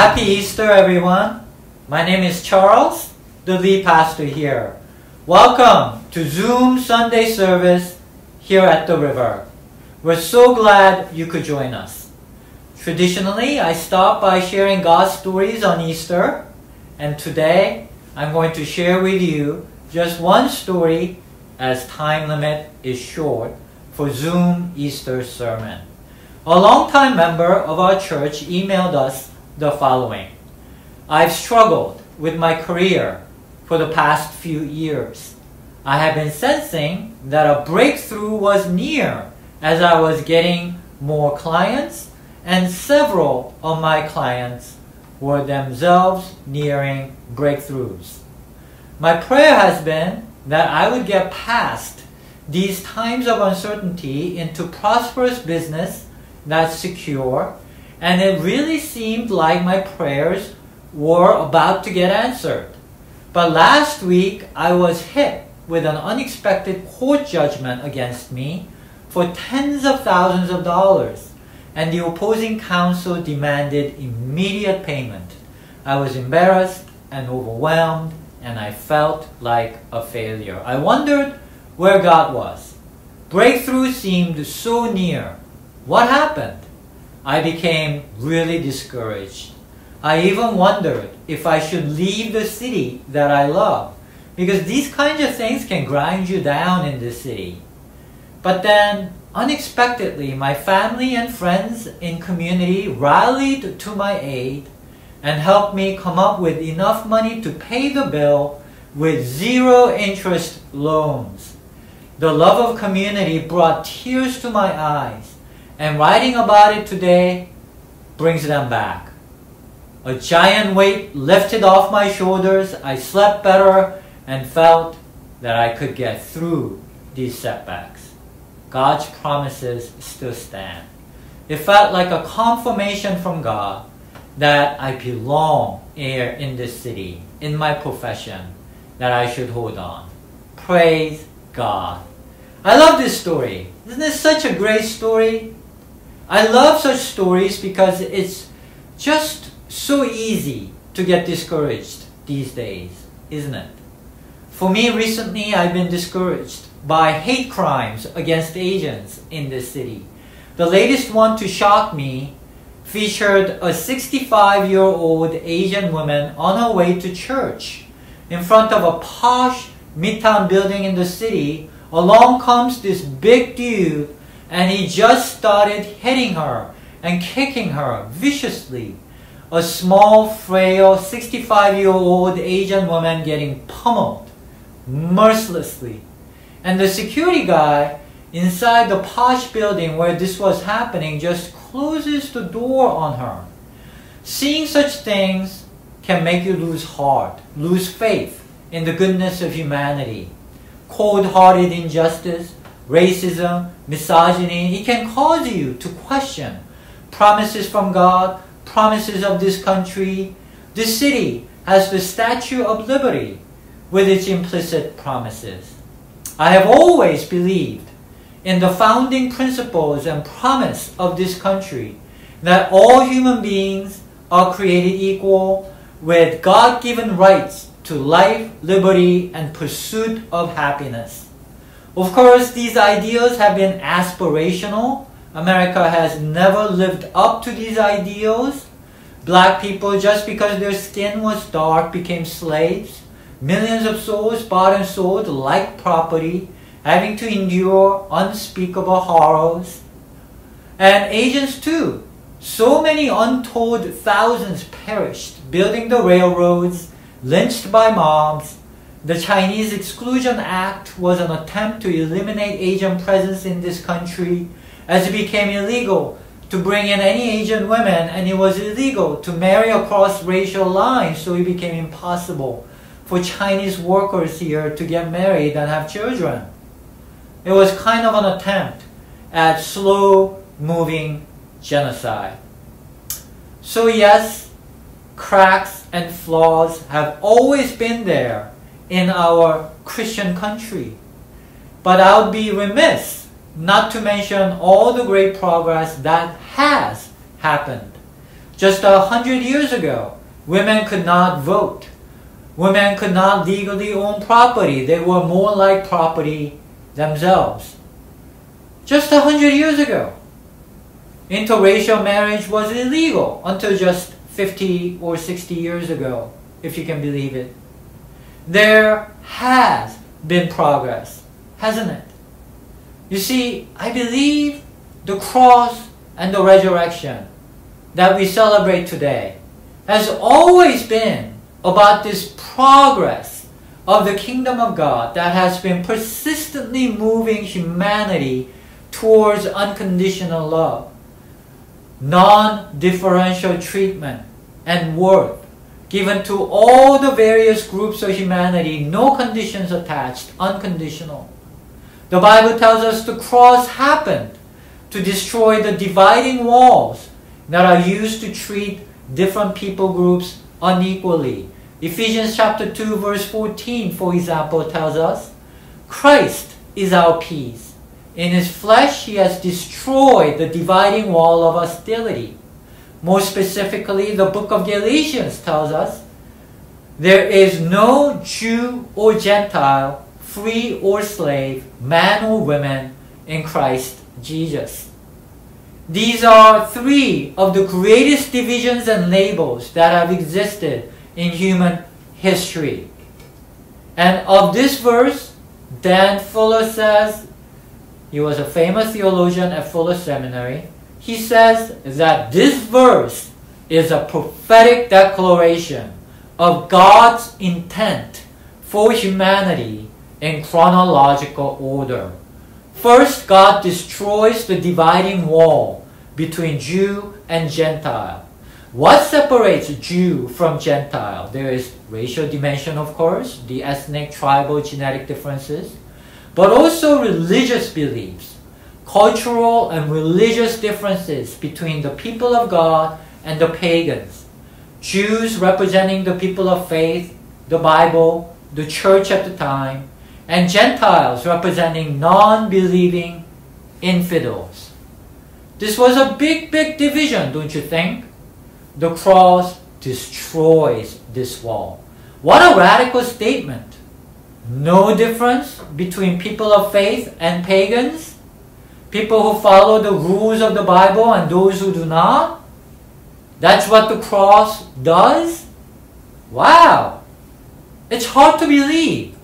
Happy Easter, everyone. My name is Charles, the lead pastor here. Welcome to Zoom Sunday service here at the river. We're so glad you could join us. Traditionally, I start by sharing God's stories on Easter, and today I'm going to share with you just one story as time limit is short for Zoom Easter sermon. A longtime member of our church emailed us the following. I've struggled with my career for the past few years. I have been sensing that a breakthrough was near as I was getting more clients, and several of my clients were themselves nearing breakthroughs. My prayer has been that I would get past these times of uncertainty into prosperous business that's secure, and it really seemed like my prayers were about to get answered. But last week I was hit with an unexpected court judgment against me for tens of thousands of dollars, and the opposing counsel demanded immediate payment. I was embarrassed and overwhelmed, and I felt like a failure. I wondered where God was. Breakthrough seemed so near. What happened? I became really discouraged. I even wondered if I should leave the city that I love because these kinds of things can grind you down in the city. But then, unexpectedly, my family and friends in community rallied to my aid and helped me come up with enough money to pay the bill with zero interest loans. The love of community brought tears to my eyes, and writing about it today brings them back. A giant weight lifted off my shoulders. I slept better and felt that I could get through these setbacks. God's promises still stand. It felt like a confirmation from God that I belong here in this city, in my profession, that I should hold on. Praise God. I love this story. Isn't this such a great story? I love such stories because it's just so easy to get discouraged these days, isn't it? For me, recently I've been discouraged by hate crimes against Asians in this city. The latest one to shock me featured a 65 year old Asian woman on her way to church. In front of a posh midtown building in the city, along comes this big dude and he just started hitting her and kicking her viciously a small, frail, 65 year old Asian woman getting pummeled mercilessly. And the security guy inside the posh building where this was happening just closes the door on her. Seeing such things can make you lose heart, lose faith in the goodness of humanity. Cold hearted injustice, racism, misogyny, it can cause you to question promises from God promises of this country, this city has the Statue of Liberty with its implicit promises. I have always believed in the founding principles and promise of this country that all human beings are created equal with God given rights to life, liberty, and pursuit of happiness. Of course, these ideals have been aspirational America has never lived up to these ideals. Black people, just because their skin was dark, became slaves. Millions of souls bought and sold like property, having to endure unspeakable horrors. And Asians too. So many untold thousands perished building the railroads, lynched by mobs. The Chinese Exclusion Act was an attempt to eliminate Asian presence in this country as it became illegal to bring in any Asian women and it was illegal to marry across racial lines so it became impossible for Chinese workers here to get married and have children. It was kind of an attempt at slow moving genocide. So yes, cracks and flaws have always been there in our Christian country. But I would be remiss not to mention all the great progress that has happened. Just a hundred years ago, women could not vote. Women could not legally own property. They were more like property themselves. Just a hundred years ago, interracial marriage was illegal until just 50 or 60 years ago, if you can believe it. There has been progress, hasn't it? You see, I believe the cross and the resurrection that we celebrate today has always been about this progress of the kingdom of God that has been persistently moving humanity towards unconditional love, non differential treatment, and worth given to all the various groups of humanity, no conditions attached, unconditional. The Bible tells us the cross happened to destroy the dividing walls that are used to treat different people groups unequally. Ephesians chapter 2 verse 14 for example tells us Christ is our peace. In his flesh he has destroyed the dividing wall of hostility. More specifically, the book of Galatians tells us there is no Jew or Gentile, free or slave, man or woman in Christ Jesus. These are three of the greatest divisions and labels that have existed in human history. And of this verse, Dan Fuller says, he was a famous theologian at Fuller Seminary, he says that this verse is a prophetic declaration of God's intent for humanity in chronological order. First, God destroys the dividing wall between Jew and Gentile. What separates Jew from Gentile? There is racial dimension, of course, the ethnic, tribal, genetic differences, but also religious beliefs, cultural and religious differences between the people of God and the pagans. Jews representing the people of faith, the Bible, the church at the time, and Gentiles representing non believing infidels. This was a big, big division, don't you think? The cross destroys this wall. What a radical statement! No difference between people of faith and pagans? People who follow the rules of the Bible and those who do not? That's what the cross does? Wow! It's hard to believe.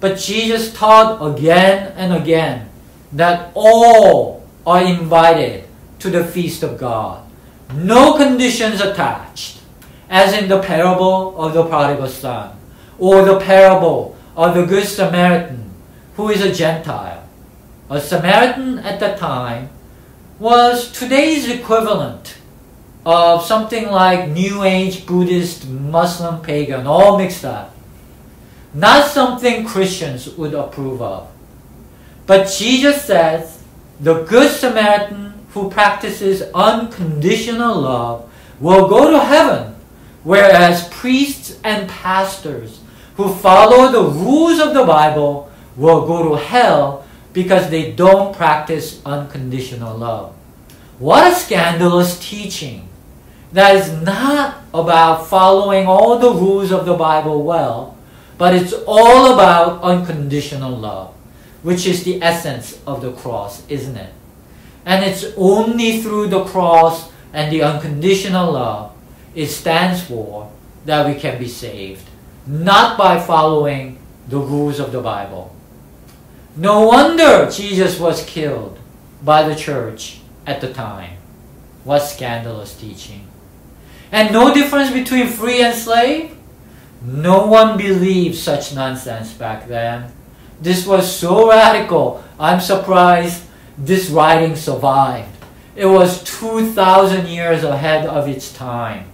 But Jesus taught again and again that all are invited to the feast of God. No conditions attached, as in the parable of the prodigal son, or the parable of the Good Samaritan, who is a Gentile. A Samaritan at that time was today's equivalent of something like New Age Buddhist, Muslim, pagan, all mixed up. Not something Christians would approve of. But Jesus says the Good Samaritan who practices unconditional love will go to heaven, whereas priests and pastors who follow the rules of the Bible will go to hell because they don't practice unconditional love. What a scandalous teaching! That is not about following all the rules of the Bible well, but it's all about unconditional love, which is the essence of the cross, isn't it? And it's only through the cross and the unconditional love it stands for that we can be saved, not by following the rules of the Bible. No wonder Jesus was killed by the church at the time. What scandalous teaching. And no difference between free and slave? No one believed such nonsense back then. This was so radical. I'm surprised this writing survived. It was 2,000 years ahead of its time.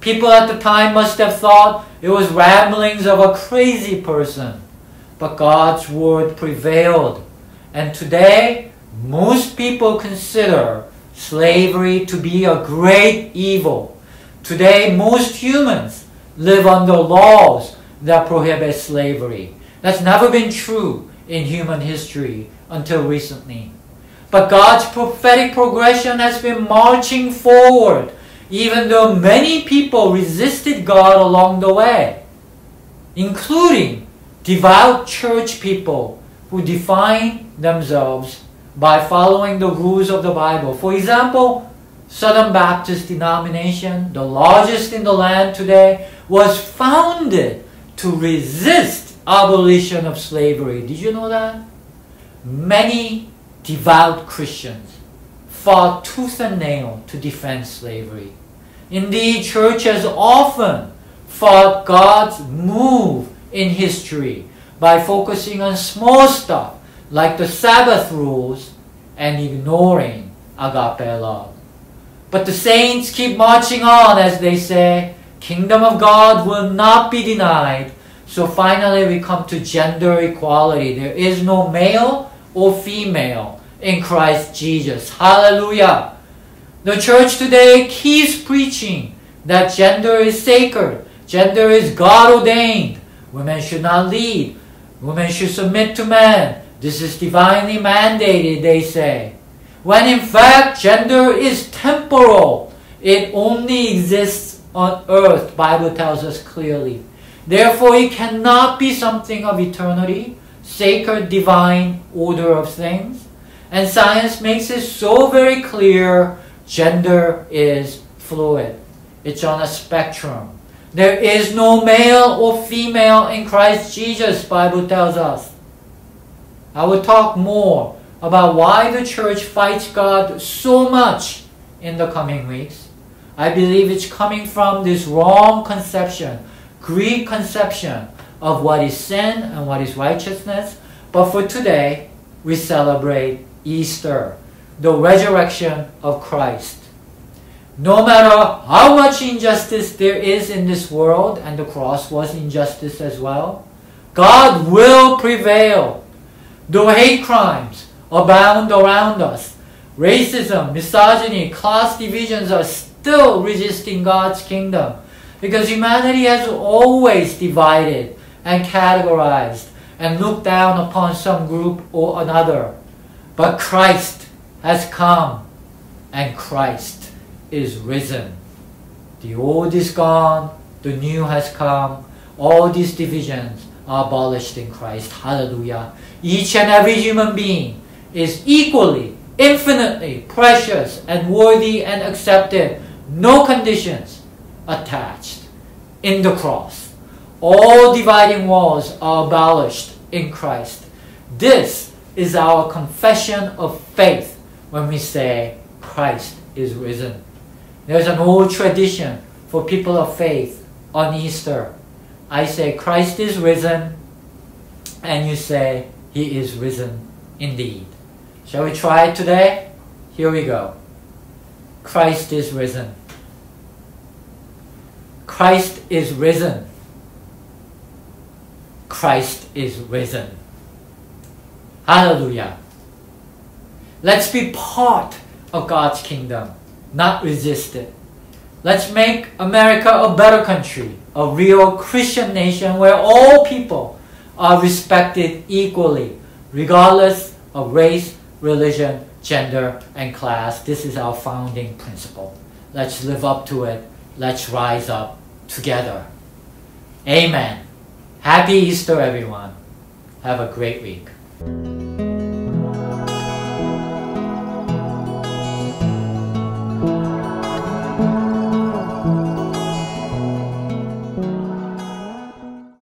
People at the time must have thought it was ramblings of a crazy person. But God's word prevailed. And today, most people consider slavery to be a great evil. Today, most humans live under laws that prohibit slavery. That's never been true in human history until recently. But God's prophetic progression has been marching forward even though many people resisted God along the way, including devout church people who define themselves by following the rules of the Bible. For example, Southern Baptist denomination, the largest in the land today, was founded to resist abolition of slavery. Did you know that? Many devout Christians fought tooth and nail to defend slavery. Indeed, church has often fought God's move in history by focusing on small stuff like the Sabbath rules and ignoring agape love. But the saints keep marching on as they say, kingdom of God will not be denied. So finally we come to gender equality. There is no male or female in Christ Jesus. Hallelujah. The church today keeps preaching that gender is sacred. Gender is God ordained. Women should not lead. Women should submit to men. This is divinely mandated, they say. When in fact, gender is temporal. It only exists on earth, Bible tells us clearly. Therefore, it cannot be something of eternity, sacred, divine order of things. And science makes it so very clear gender is fluid. It's on a spectrum. There is no male or female in Christ Jesus, Bible tells us. I will talk more about why the church fights God so much in the coming weeks. I believe it's coming from this wrong conception, Greek conception of what is sin and what is righteousness. But for today, we celebrate Easter, the resurrection of Christ. No matter how much injustice there is in this world, and the cross was injustice as well, God will prevail. Though hate crimes abound around us, racism, misogyny, class divisions are still resisting God's kingdom because humanity has always divided and categorized and looked down upon some group or another. But Christ has come and Christ is risen. The old is gone, the new has come. All these divisions are abolished in Christ. Hallelujah. Each and every human being is equally, infinitely precious and worthy and accepted. No conditions attached in the cross. All dividing walls are abolished in Christ. This is our confession of faith when we say Christ is risen. There's an old tradition for people of faith on Easter. I say Christ is risen, and you say he is risen indeed. Shall we try it today? Here we go. Christ is risen. Christ is risen. Christ is risen. Hallelujah. Let's be part of God's kingdom, not resist it. Let's make America a better country, a real Christian nation where all people are respected equally, regardless of race, religion, gender, and class. This is our founding principle. Let's live up to it. Let's rise up together. Amen. Happy Easter, everyone. Have a great week.